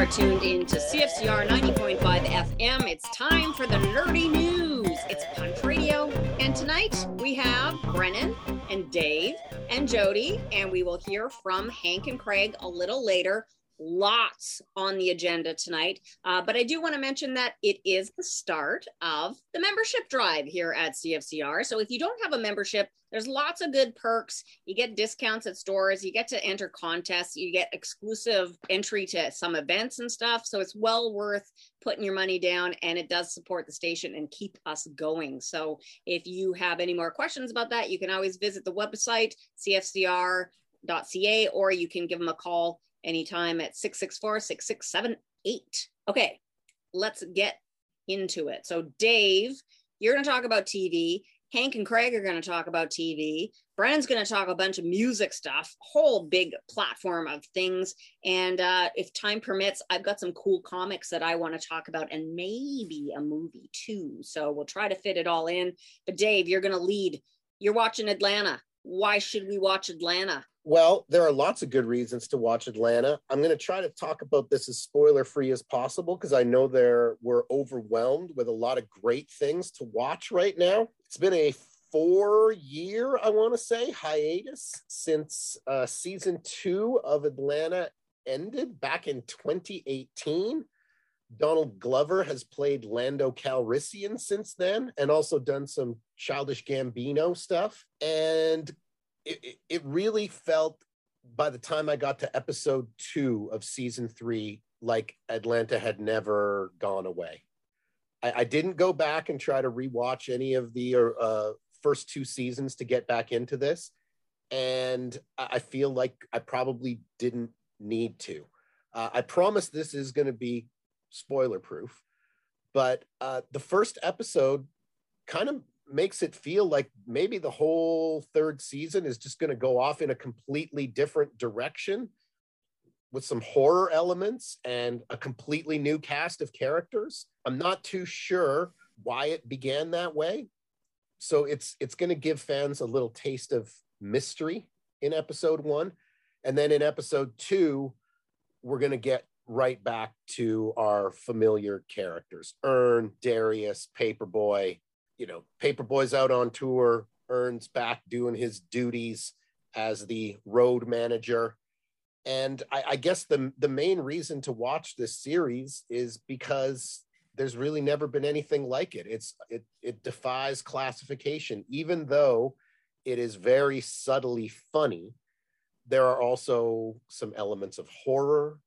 are tuned in to CFCR 90.5 FM. It's time for the nerdy news. It's Punch Radio. And tonight we have Brennan and Dave and Jody, and we will hear from Hank and Craig a little later lots on the agenda tonight. Uh, but I do want to mention that it is the start of the membership drive here at CFCR. So if you don't have a membership, there's lots of good perks. You get discounts at stores, you get to enter contests, you get exclusive entry to some events and stuff. So it's well worth putting your money down and it does support the station and keep us going. So if you have any more questions about that, you can always visit the website, cfcr.ca, or you can give them a call anytime at 664 6678. Okay, let's get into it. So, Dave, you're going to talk about TV. Hank and Craig are going to talk about TV. Brennan's going to talk a bunch of music stuff, whole big platform of things. And uh, if time permits, I've got some cool comics that I want to talk about and maybe a movie too. So we'll try to fit it all in. But Dave, you're going to lead. You're watching Atlanta. Why should we watch Atlanta? Well, there are lots of good reasons to watch Atlanta. I'm going to try to talk about this as spoiler free as possible because I know there we're overwhelmed with a lot of great things to watch right now. It's been a four year, I want to say, hiatus since uh, season two of Atlanta ended back in 2018. Donald Glover has played Lando Calrissian since then and also done some childish Gambino stuff. And it, it really felt by the time I got to episode two of season three, like Atlanta had never gone away. I, I didn't go back and try to rewatch any of the uh, first two seasons to get back into this. And I feel like I probably didn't need to. Uh, I promise this is going to be spoiler proof, but uh, the first episode kind of makes it feel like maybe the whole third season is just going to go off in a completely different direction with some horror elements and a completely new cast of characters. I'm not too sure why it began that way. So it's it's going to give fans a little taste of mystery in episode 1 and then in episode 2 we're going to get right back to our familiar characters. Earn, Darius, Paperboy, you know, Paperboy's out on tour, Earn's back doing his duties as the road manager. And I, I guess the the main reason to watch this series is because there's really never been anything like it. It's it it defies classification, even though it is very subtly funny. There are also some elements of horror.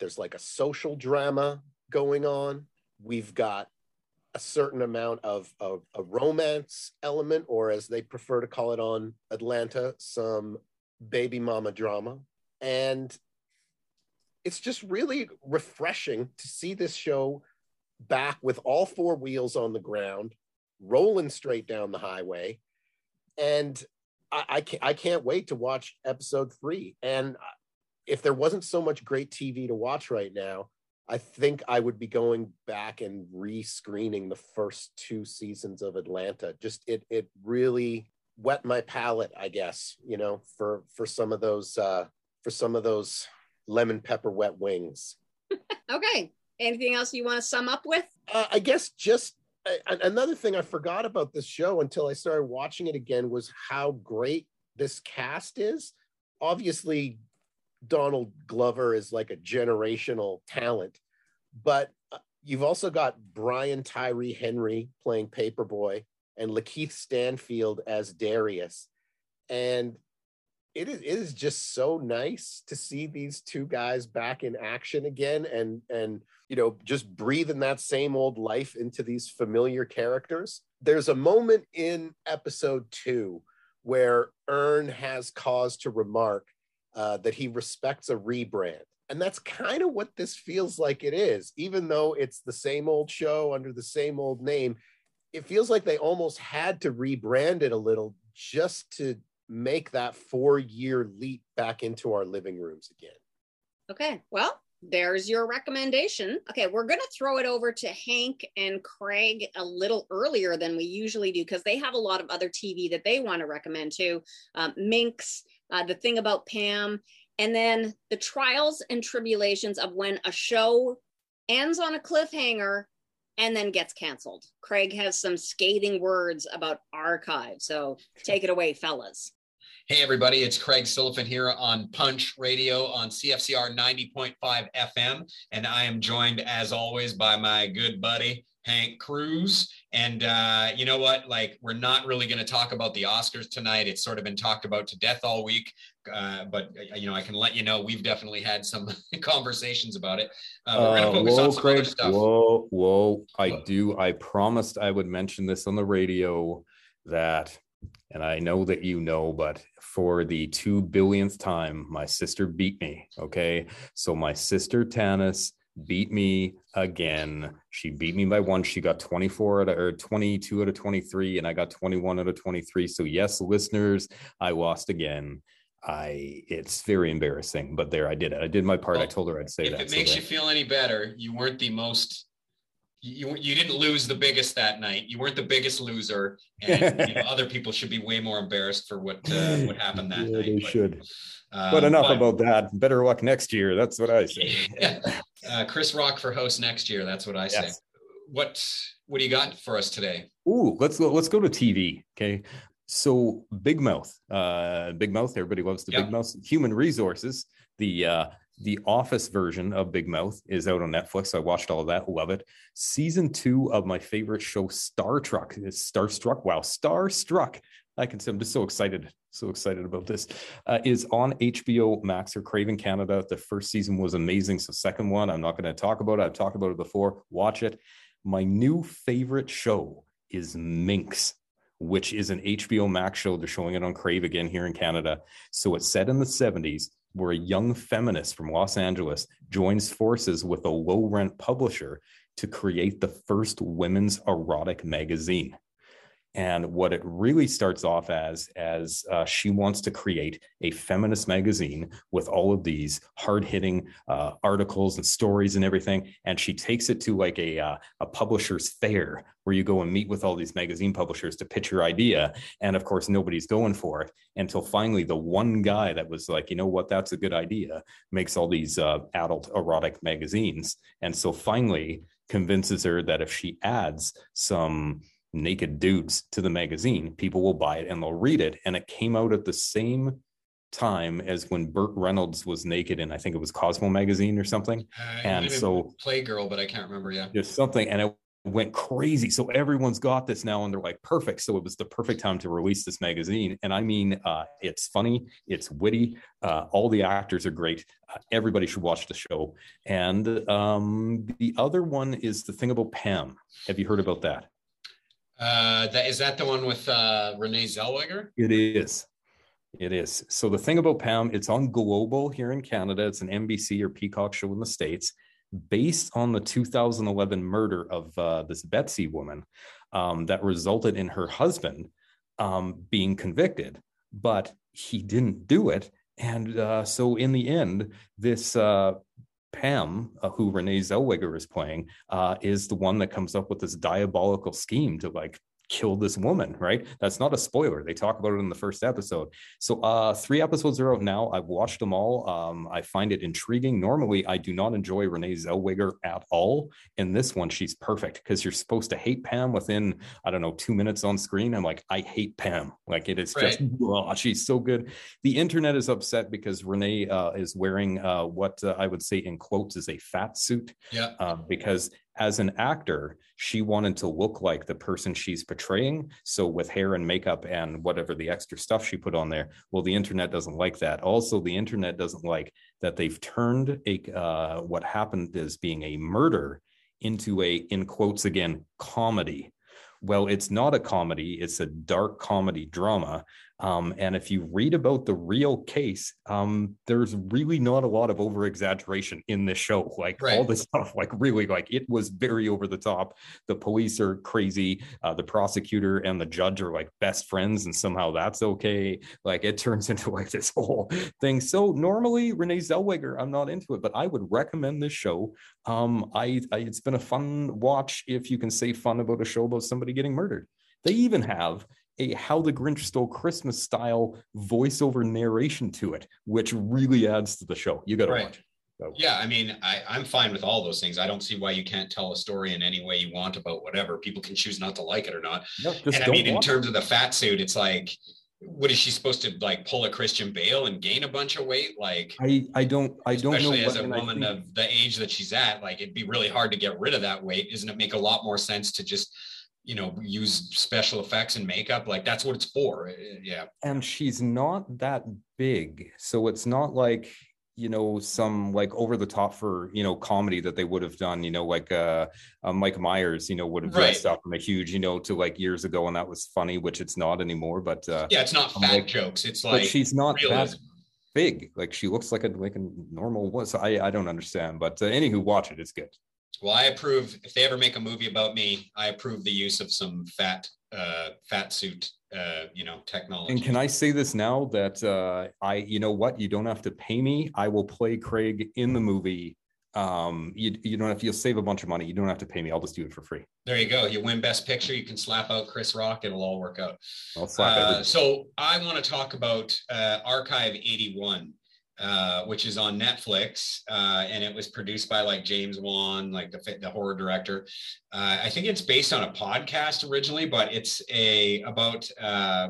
There's like a social drama going on. We've got a certain amount of, of a romance element, or as they prefer to call it on Atlanta, some baby mama drama. And it's just really refreshing to see this show back with all four wheels on the ground, rolling straight down the highway. And I, I, can't, I can't wait to watch episode three. And if there wasn't so much great TV to watch right now, I think I would be going back and re-screening the first two seasons of Atlanta. Just it it really wet my palate, I guess, you know, for for some of those uh for some of those lemon pepper wet wings. okay. Anything else you want to sum up with? Uh, I guess just uh, another thing I forgot about this show until I started watching it again was how great this cast is. Obviously, Donald Glover is like a generational talent, but uh, you've also got Brian Tyree Henry playing Paperboy and Lakeith Stanfield as Darius. And it is, it is just so nice to see these two guys back in action again and and you know just breathing that same old life into these familiar characters there's a moment in episode two where Earn has cause to remark uh, that he respects a rebrand. And that's kind of what this feels like it is, even though it's the same old show under the same old name. It feels like they almost had to rebrand it a little just to make that four year leap back into our living rooms again. Okay. Well, there's your recommendation. Okay, we're going to throw it over to Hank and Craig a little earlier than we usually do because they have a lot of other TV that they want to recommend too. Um, Minx, uh, the thing about Pam, and then the trials and tribulations of when a show ends on a cliffhanger and then gets canceled. Craig has some scathing words about archive. So take it away, fellas. Hey, everybody, it's Craig Silliphant here on Punch Radio on CFCR 90.5 FM. And I am joined, as always, by my good buddy, Hank Cruz. And uh, you know what? Like, we're not really going to talk about the Oscars tonight. It's sort of been talked about to death all week. Uh, but uh, you know, I can let you know we've definitely had some conversations about it. Uh, we're going to focus whoa, on some Craig, other stuff. Whoa, whoa! I do. I promised I would mention this on the radio that, and I know that you know, but for the two billionth time, my sister beat me. Okay, so my sister Tanis beat me again. She beat me by one. She got 24 out of, or 22 out of 23, and I got 21 out of 23. So yes, listeners, I lost again. I it's very embarrassing, but there I did it. I did my part. Well, I told her I'd say if that. If it makes so you feel any better, you weren't the most you you didn't lose the biggest that night. You weren't the biggest loser, and you know, other people should be way more embarrassed for what uh, what happened that yeah, night. They but, should. Um, but enough but, about that. Better luck next year. That's what I say. Yeah. Uh, Chris Rock for host next year. That's what I say. Yes. What what do you got for us today? Ooh, let's go. Let's go to TV. Okay. So Big Mouth, uh, Big Mouth. Everybody loves the Big Mouth. Human Resources. The uh, the Office version of Big Mouth is out on Netflix. I watched all of that. Love it. Season two of my favorite show, Star Trek, is Starstruck. Wow, Starstruck. I can say I'm just so excited, so excited about this. Uh, is on HBO Max or Crave in Canada. The first season was amazing. So second one, I'm not going to talk about it. I've talked about it before. Watch it. My new favorite show is Minx which is an HBO Max show. They're showing it on Crave again here in Canada. So it's set in the 70s where a young feminist from Los Angeles joins forces with a low rent publisher to create the first women's erotic magazine. And what it really starts off as as uh, she wants to create a feminist magazine with all of these hard-hitting uh, articles and stories and everything and she takes it to like a uh, a publisher's fair where you go and meet with all these magazine publishers to pitch your idea and of course nobody's going for it until finally the one guy that was like you know what that's a good idea makes all these uh, adult erotic magazines and so finally convinces her that if she adds some naked dudes to the magazine, people will buy it and they'll read it. And it came out at the same time as when Burt Reynolds was naked and I think it was Cosmo magazine or something. Uh, and so Playgirl, but I can't remember. Yeah. There's something. And it went crazy. So everyone's got this now and they're like, perfect. So it was the perfect time to release this magazine. And I mean, uh, it's funny, it's witty. Uh, all the actors are great. Uh, everybody should watch the show. And um, the other one is the thing about Pam. Have you heard about that? Uh, that is that the one with uh, Renee Zellweger? It is. It is. So the thing about Pam, it's on Global here in Canada. It's an NBC or Peacock show in the states, based on the 2011 murder of uh, this Betsy woman um, that resulted in her husband um, being convicted, but he didn't do it. And uh, so in the end, this uh, Pam, uh, who Renee Zellweger is playing, uh, is the one that comes up with this diabolical scheme to like killed this woman, right? That's not a spoiler. They talk about it in the first episode. So uh three episodes are out now. I've watched them all. Um, I find it intriguing. Normally, I do not enjoy Renee Zellweger at all. In this one, she's perfect because you're supposed to hate Pam within, I don't know, two minutes on screen. I'm like, I hate Pam. Like it is right. just oh, she's so good. The internet is upset because Renee uh, is wearing uh, what uh, I would say in quotes is a fat suit. Yeah. Uh, because as an actor, she wanted to look like the person she's portraying. So with hair and makeup and whatever the extra stuff she put on there, well, the internet doesn't like that. Also, the internet doesn't like that they've turned a uh, what happened as being a murder into a in quotes again comedy. Well, it's not a comedy; it's a dark comedy drama um, and if you read about the real case, um, there's really not a lot of over exaggeration in this show. Like right. all this stuff, like really, like it was very over the top. The police are crazy. Uh, the prosecutor and the judge are like best friends, and somehow that's okay. Like it turns into like this whole thing. So normally, Renee Zellweger, I'm not into it, but I would recommend this show. Um, I, I it's been a fun watch if you can say fun about a show about somebody getting murdered They even have a How the Grinch Stole Christmas style voiceover narration to it, which really adds to the show. You got to Right. watch. So, Yeah, I mean, I, I'm fine with all those things. I don't see why you can't tell a story in any way you want about whatever. People can choose not to like it or not. no, and I mean, in watch it. terms of the fat suit, it's like, what is she supposed to like pull a Christian Bale and gain a bunch of weight? Like, I, I don't I don't know especially as a when, and I woman of the age that she's at, like it'd be really hard to get rid of that weight. Isn't it make a lot more sense to just, you know, use special effects and makeup? Like that's what it's for. Uh, Yeah. and she's not that big so it's not like you know some like over the top for you know comedy that they would have done you know like uh, uh mike myers you know would have Right. dressed up in a huge you know to like years ago and that was funny which it's not anymore but uh Yeah. It's not fat like- jokes. It's but like she's not that big like she looks like a like a normal was i i don't understand but uh, anywho watch it it's good Well, I approve if they ever make a movie about me, I approve the use of some fat uh fat suit uh you know technology. and can i say this now that uh i you know what? You don't have to pay me. I will play craig in the movie. Um you, you don't have you'll save a bunch of money. You don't have to pay me. I'll just do it for free. There you go. You win best picture, you can slap out Chris Rock, it'll all work out. i'll slap Uh, so I want to talk about uh, Archive 81, uh, which is on Netflix, uh, and it was produced by like James Wan, like the the horror director. Uh, I think it's based on a podcast originally, but it's a about uh,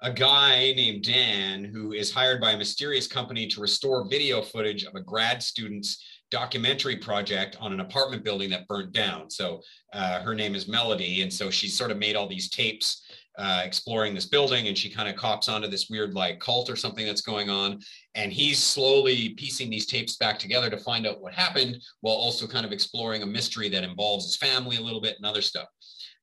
a guy named Dan who is hired by a mysterious company to restore video footage of a grad student's documentary project on an apartment building that burnt down. So uh, her name is Melody, and so she's sort of made all these tapes uh, exploring this building, and she kind of cops onto this weird like cult or something that's going on, and he's slowly piecing these tapes back together to find out what happened, while also kind of exploring a mystery that involves his family a little bit and other stuff.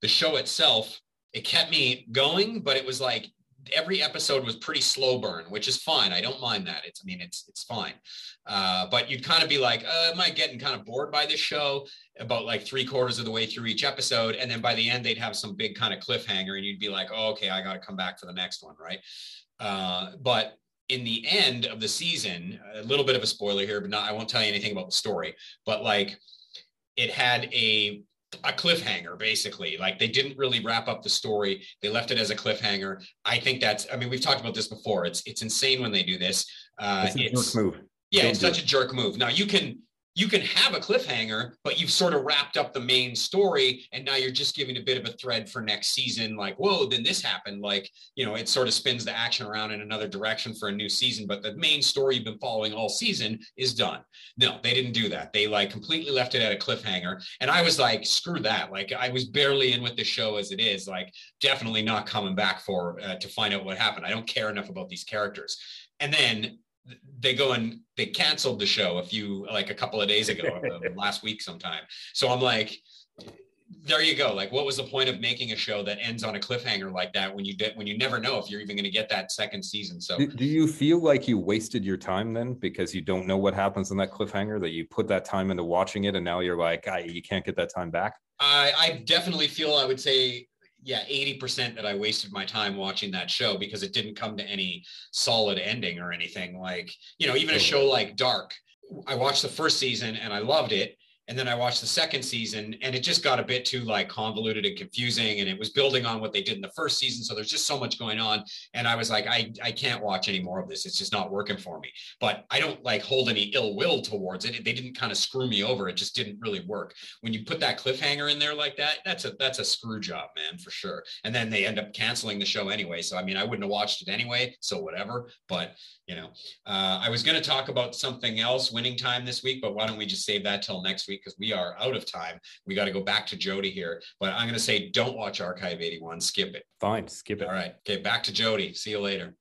The show itself, it kept me going, but it was like every episode was pretty slow burn, which is fine. I don't mind that. It's, I mean, it's it's fine. Uh, but you'd kind of be like, uh, am I getting kind of bored by this show? About like three quarters of the way through each episode, and then by the end they'd have some big kind of cliffhanger, and you'd be like, oh, okay, I got to come back for the next one, right? Uh, but in the end of the season, a little bit of a spoiler here, but not, I won't tell you anything about the story. But like, it had a a cliffhanger basically. Like they didn't really wrap up the story. They left it as a cliffhanger. I think that's i mean we've talked about this before. It's it's insane when they do this. Uh it's a it's jerk move. Yeah Don't it's such it. a jerk move. Now you can you can have a cliffhanger but you've sort of wrapped up the main story and now you're just giving a bit of a thread for next season like whoa then this happened. Like you know it sort of spins the action around in another direction for a new season but the main story you've been following all season is done. No they didn't do that. They like completely left it at a cliffhanger. And i was like screw that. Like i was barely in with the show as it is. Like definitely not coming back for uh, to find out what happened. I don't care enough about these characters. And then they go and they canceled the show a few like a couple of days ago uh, last week sometime. So i'm like there you go. Like what was the point of making a show that ends on a cliffhanger like that when you did when you never know if you're even going to get that second season? So do, do you feel like you wasted your time then because you don't know what happens in that cliffhanger that you put that time into watching it and now you're like I, you can't get that time back I, I definitely feel I would say, yeah, 80% that I wasted my time watching that show because it didn't come to any solid ending or anything. Like, you know, even a show like Dark, I watched the first season and I loved it. And then I watched the second season and it just got a bit too like convoluted and confusing. And it was building on what they did in the first season. So there's just so much going on. And I was like, I, I can't watch any more of this. It's just not working for me. But I don't like hold any ill will towards it. They didn't kind of screw me over. It just didn't really work. When you put that cliffhanger in there like that, that's a that's a screw job, man, for sure. And then they end up canceling the show anyway. So I mean, I wouldn't have watched it anyway. So whatever. But you know, uh, I was going to talk about something else, winning time this week, but why don't we just save that till next week because we are out of time. We got to go back to Jody here. But I'm going to say, don't watch Archive 81. Skip it. fine skip it All right. Okay. Back to Jody. See you later.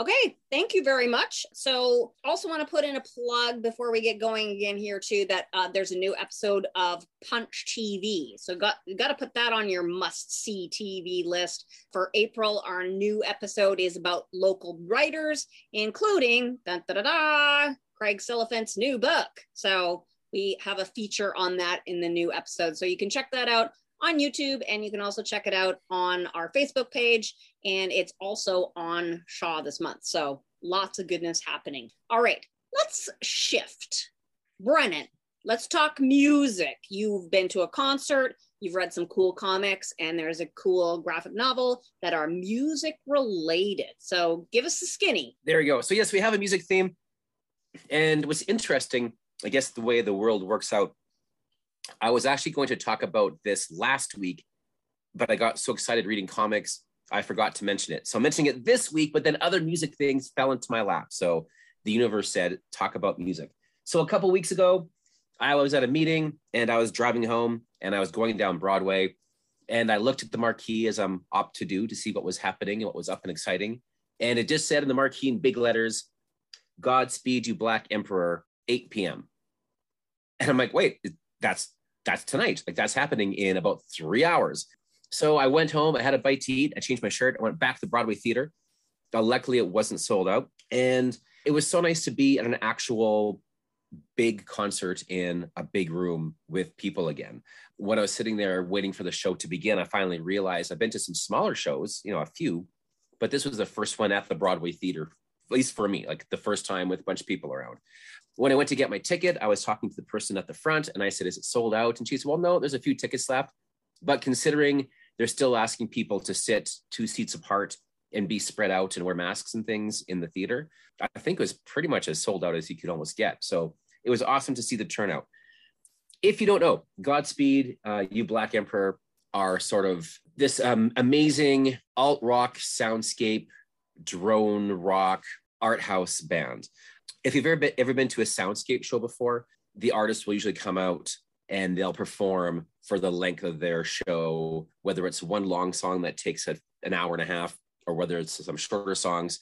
Okay, thank you very much. So, also want to put in a plug before we get going again here too that uh, there's a new episode of Punch TV. So, got you got to put that on your must see TV list for April. Our new episode is about local writers, including da da da da Craig Silliphant's new book. So, we have a feature on that in the new episode. So, you can check that out on YouTube and you can also check it out on our Facebook page and it's also on Shaw this month. So lots of goodness happening. All right, let's shift. Brennan, let's talk music. You've been to a concert. you've read some cool comics, and there's a cool graphic novel that are music related. So give us the skinny. There you go. So yes, we have a music theme, and what's interesting, I guess, the way the world works out. I was actually going to talk about this last week, but I got so excited reading comics, I forgot to mention it. So I'm mentioning it this week, but then other music things fell into my lap. So the universe said, talk about music. So a couple weeks ago, I was at a meeting and I was driving home and I was going down Broadway and I looked at the marquee as I'm up to do to see what was happening and what was up and exciting. And it just said in the marquee in big letters, Godspeed you Black Emperor, 8 p.m. And I'm like, wait, that's that's tonight. Like that's happening in about three hours. So I went home, I had a bite to eat, I changed my shirt, I went back to the Broadway Theater. Uh, luckily, it wasn't sold out. And it was so nice to be at an actual big concert in a big room with people again. When I was sitting there waiting for the show to begin, I finally realized I've been to some smaller shows, you know, a few, but this was the first one at the Broadway Theater, at least for me, like the first time with a bunch of people around. When I went to get my ticket, I was talking to the person at the front and I said, Is it sold out? And she said, Well, no, there's a few tickets left. But considering they're still asking people to sit two seats apart and be spread out and wear masks and things in the theater. I think it was pretty much as sold out as you could almost get. So it was awesome to see the turnout. If you don't know, Godspeed, uh, you Black Emperor are sort of this um, amazing alt rock soundscape, drone rock art house band. If you've ever been, ever been to a soundscape show before, the artist will usually come out and they'll perform for the length of their show, whether it's one long song that takes a, an hour and a half or whether it's some shorter songs,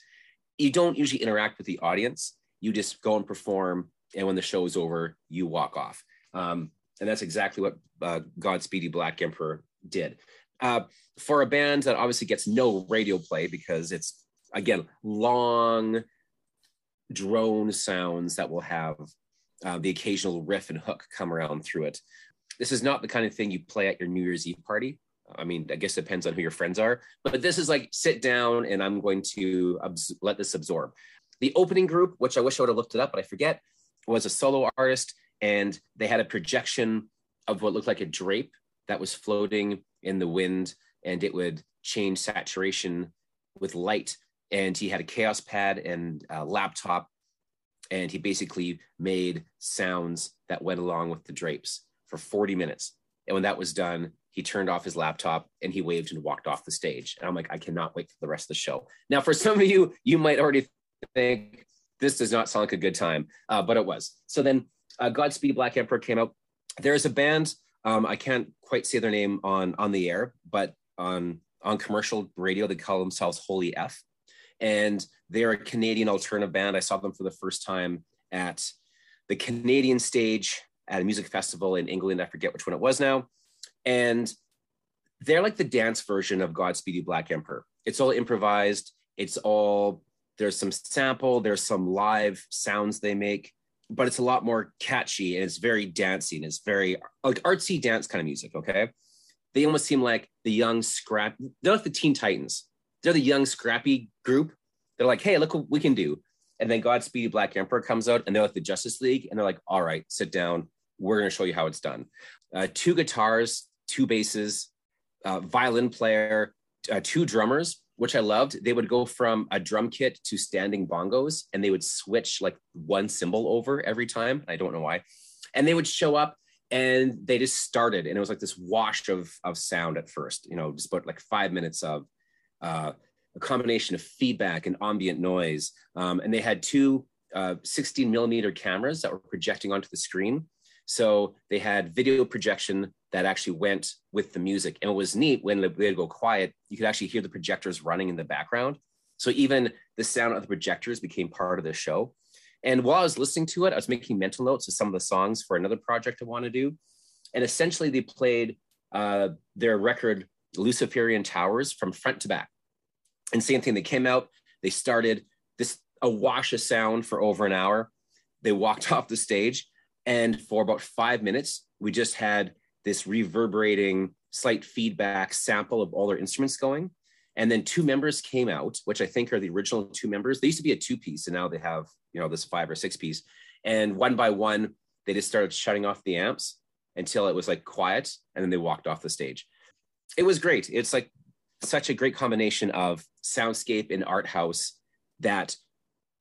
you don't usually interact with the audience. You just go and perform, and when the show is over, you walk off. Um, and that's exactly what uh, Godspeed You Black Emperor did. Uh, for a band that obviously gets no radio play because it's again long drone sounds that will have uh, the occasional riff and hook come around through it. This is not the kind of thing you play at your New Year's Eve party. I mean, I guess it depends on who your friends are, but this is like sit down and I'm going to abs- let this absorb. The opening group, which I wish I would have looked it up, but I forget, was a solo artist and they had a projection of what looked like a drape that was floating in the wind and it would change saturation with light. And he had a Kaoss Pad and a laptop and he basically made sounds that went along with the drapes for 40 minutes. And when that was done, he turned off his laptop and he waved and walked off the stage. And I'm like, I cannot wait for the rest of the show. Now, for some of you, you might already think this does not sound like a good time, uh, but it was. So then uh, Godspeed Black Emperor came out. There is a band, um, I can't quite say their name on, on the air, but on, on commercial radio, they call themselves Holy F. And they're a Canadian alternative band. I saw them for the first time at the Canadian stage at a music festival in England. I forget which one it was now and they're like the dance version of Godspeed You Black Emperor. It's all improvised. It's all there's some sample, there's some live sounds they make, but it's a lot more catchy and it's very dancing. It's very like artsy dance kind of music. Okay, they almost seem like the young scrap. They're like the Teen Titans. They're the young scrappy group. They're like, hey, look what we can do. And then Godspeed You Black Emperor comes out, and they're like the Justice League, and they're like, all right, sit down. We're going to show you how it's done. Uh, two guitars, two basses, uh, violin player, uh, two drummers, which I loved. They would go from a drum kit to standing bongos, and they would switch like one cymbal over every time. I don't know why. And they would show up and they just started, and it was like this wash of of sound at first. You know, just about like five minutes of uh, a combination of feedback and ambient noise. Um, and they had two uh, 16 millimeter cameras that were projecting onto the screen. So they had video projection that actually went with the music. And it was neat when they'd go quiet, you could actually hear the projectors running in the background. So even the sound of the projectors became part of the show. And while I was listening to it, I was making mental notes of some of the songs for another project I want to do. And essentially, they played uh, their record, Luciferian Towers, from front to back. And same thing, they came out, they started this a wash of sound for over an hour. They walked off the stage. And for about five minutes, we just had this reverberating slight feedback sample of all their instruments going. And then two members came out, which I think are the original two members. They used to be a two piece, and now they have, you know, this five or six piece. And one by one, they just started shutting off the amps until it was like quiet and then they walked off the stage. It was great. It's like such a great combination of soundscape and art house that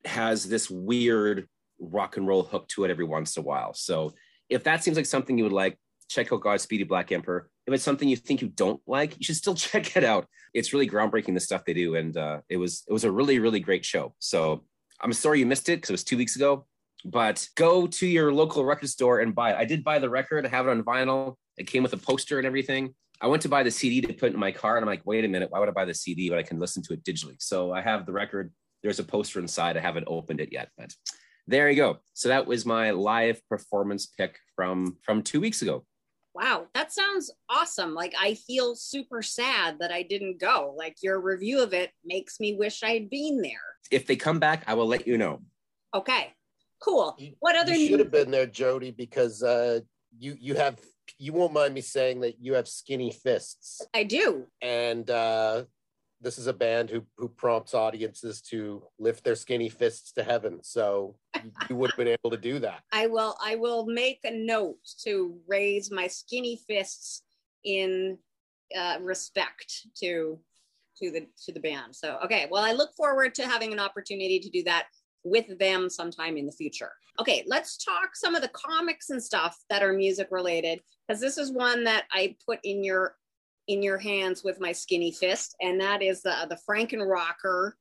has this weird rock and roll hook to it every once in a while. So if that seems like something you would like, check out Godspeed You Black Emperor. If it's something you think you don't like, you should still check it out. It's really groundbreaking the stuff they do, and uh, it was it was a really really great show. So I'm sorry you missed it because it was two weeks ago, but go to your local record store and buy it. I did buy the record. I have it on vinyl. It came with a poster and everything. I went to buy the CD to put in my car, and I'm like, wait a minute, why would I buy the CD when I can listen to it digitally? So I have the record. There's a poster inside. I haven't opened it yet, but there you go. So that was my live performance pick from from two weeks ago. Wow, that sounds awesome. Like I feel super sad that I didn't go. Like your review of it makes me wish I'd been there. If they come back, I will let you know. Okay, cool. What other? You should have been there, Jody, because uh, you you have you won't mind me saying that you have skinny fists. I do. And uh, this is a band who who prompts audiences to lift their skinny fists to heaven. So you would have been able to do that. I will I will make a note to raise my skinny fists in uh, respect to to the to the band. So okay, well I look forward to having an opportunity to do that with them sometime in the future. Okay, let's talk some of the comics and stuff that are music related because this is one that I put in your in your hands with my skinny fist, and that is the the Frankenrocker,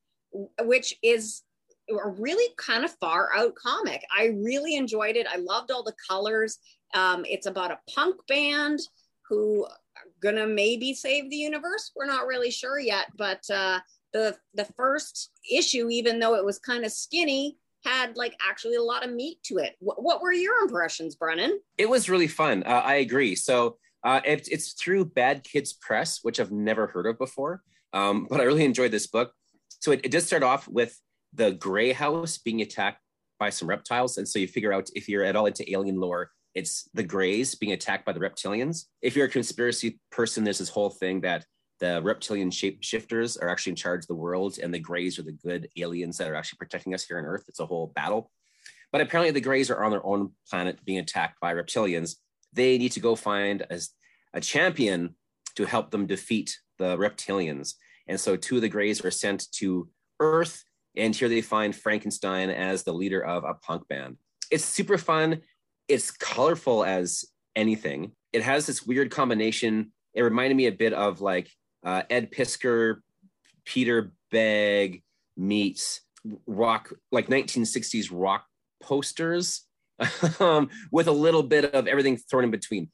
which is a really kind of far out comic. I really enjoyed it. I loved all the colors. Um, it's about a punk band who are gonna maybe save the universe. We're not really sure yet, but uh, the the first issue, even though it was kind of skinny, had like actually a lot of meat to it. W- what were your impressions, Brennan? It was really fun. Uh, I agree. So uh, it, it's through Bad Kids Press, which I've never heard of before, um, but I really enjoyed this book. So it, it does start off with the Gray House being attacked by some reptiles, and so you figure out if you're at all into alien lore, it's the Greys being attacked by the reptilians. If you're a conspiracy person, there's this whole thing that the reptilian shapeshifters are actually in charge of the world, and the Greys are the good aliens that are actually protecting us here on Earth. It's a whole battle. But apparently, the Greys are on their own planet being attacked by reptilians, they need to go find a, a champion to help them defeat the reptilians. And so two of the Greys are sent to Earth, and here they find Frankenstein as the leader of a punk band. It's super fun. It's colorful as anything. It has this weird combination. It reminded me a bit of like uh, Ed Piskor, Peter Bagge meets rock, like 1960s rock posters um, with a little bit of everything thrown in between.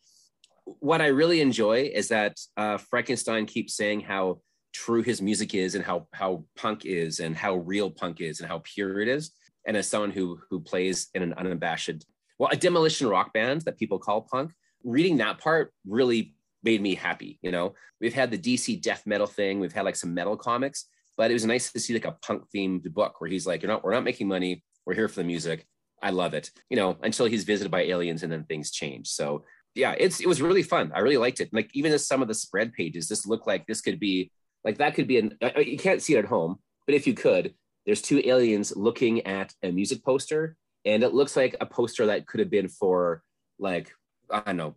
What I really enjoy is that uh, Frankenstein keeps saying how true his music is and how how punk is and how real punk is and how pure it is. And as someone who who plays in an unabashed, well, a demolition rock band that people call punk, reading that part really made me happy. You know, we've had the DC death metal thing, we've had like some metal comics, but it was nice to see like a punk themed book where he's like, you're not, we're not making money, we're here for the music. I love it. You know, until he's visited by aliens and then things change. So yeah, it's it was really fun. I really liked it. Like even as some of the spread pages, this looked like this could be like that could be an you can't see it at home, but if you could, there's two aliens looking at a music poster, and it looks like a poster that could have been for like I don't know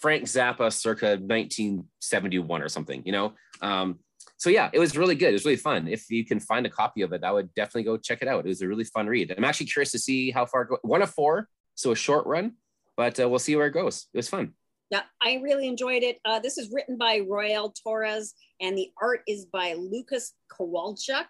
Frank Zappa circa 1971 or something. You know, um, so yeah, it was really good. It was really fun. If you can find a copy of it, I would definitely go check it out. It was a really fun read. I'm actually curious to see how far. One of four, so a short run, but uh, we'll see where it goes. It was fun. Yeah, I really enjoyed it. Uh, this is written by Royal Torres, and the art is by Lucas Kowalchuk.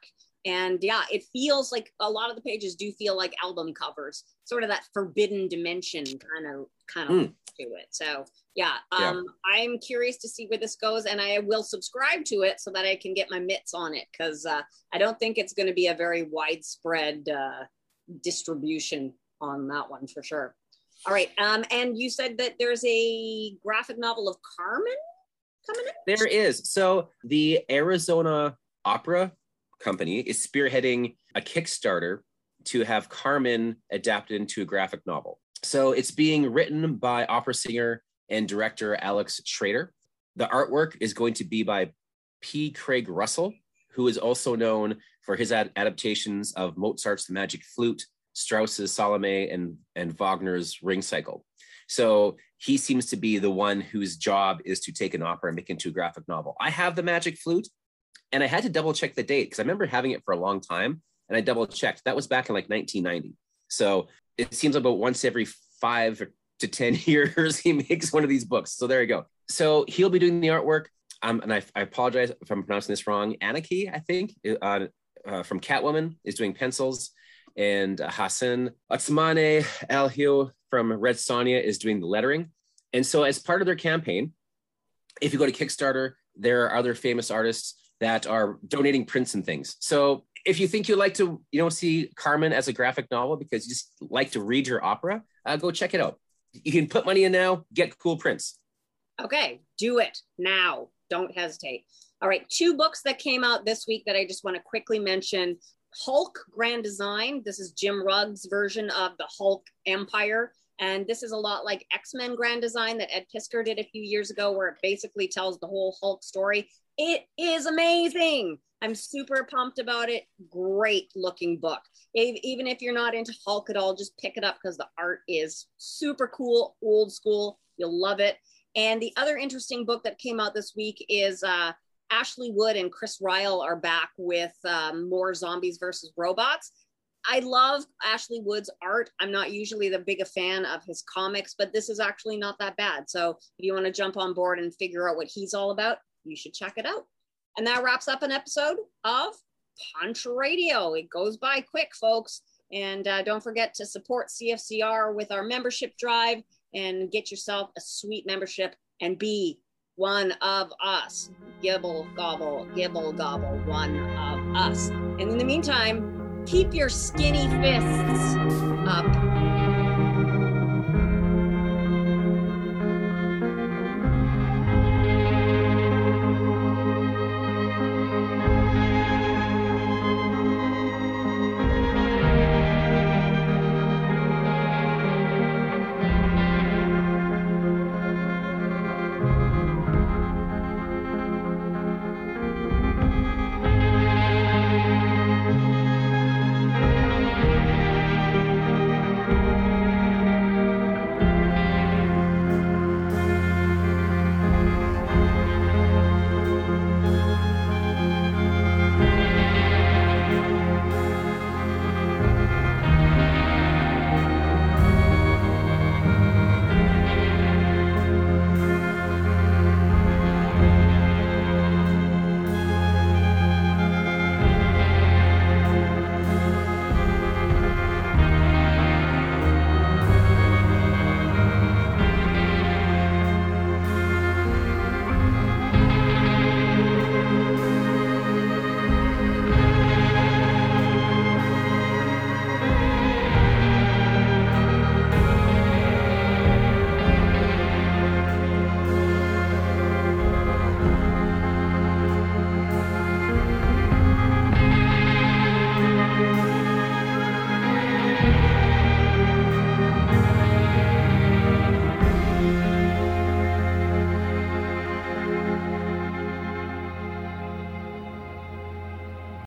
And yeah, it feels like a lot of the pages do feel like album covers, sort of that forbidden dimension kind of kind of mm. to it. So yeah, um, yeah. I'm curious to see where this goes, and I will subscribe to it so that I can get my mitts on it because uh, I don't think it's going to be a very widespread uh, distribution on that one for sure. All right, um, and you said that there's a graphic novel of Carmen coming in. There is. So the Arizona Opera Company is spearheading a Kickstarter to have Carmen adapted into a graphic novel. So it's being written by opera singer and director Alex Schrader. The artwork is going to be by P. Craig Russell, who is also known for his ad- adaptations of Mozart's Magic Flute, Strauss's Salome, and, and Wagner's Ring Cycle. So he seems to be the one whose job is to take an opera and make it into a graphic novel. I have the Magic Flute, and I had to double check the date because I remember having it for a long time, and I double checked. That was back in like 1990. So it seems about once every five to 10 years he makes one of these books. So there you go. So he'll be doing the artwork. Um, and I, I apologize if I'm pronouncing this wrong. Anarchy, I think, uh, uh, from Catwoman is doing pencils and uh, Hassan Otsmane Elhaou from Red Sonja is doing the lettering. And so, as part of their campaign, if you go to Kickstarter, there are other famous artists that are donating prints and things. So, if you think you'd like to, you know, see Carmen as a graphic novel because you just like to read your opera, uh, go check it out. You can put money in now, get cool prints. Okay, do it now. Don't hesitate. All right, two books that came out this week that I just want to quickly mention Hulk Grand Design. This is Jim Rugg's version of the Hulk Empire. And this is a lot like X Men Grand Design that Ed Piskor did a few years ago, where it basically tells the whole Hulk story. It is amazing. I'm super pumped about it. Great looking book. Even if you're not into Hulk at all, just pick it up because the art is super cool, old school. You'll love it. And the other interesting book that came out this week is uh, Ashley Wood and Chris Ryall are back with um, more zombies versus robots. I love Ashley Wood's art. I'm not usually the big a fan of his comics, but this is actually not that bad. So if you want to jump on board and figure out what he's all about, you should check it out. And that wraps up an episode of Punch Radio. It goes by quick, folks. And uh, don't forget to support CFCR with our membership drive and get yourself a sweet membership and be one of us. Gibble, gobble, gibble, gobble, one of us. And in the meantime, keep your skinny fists up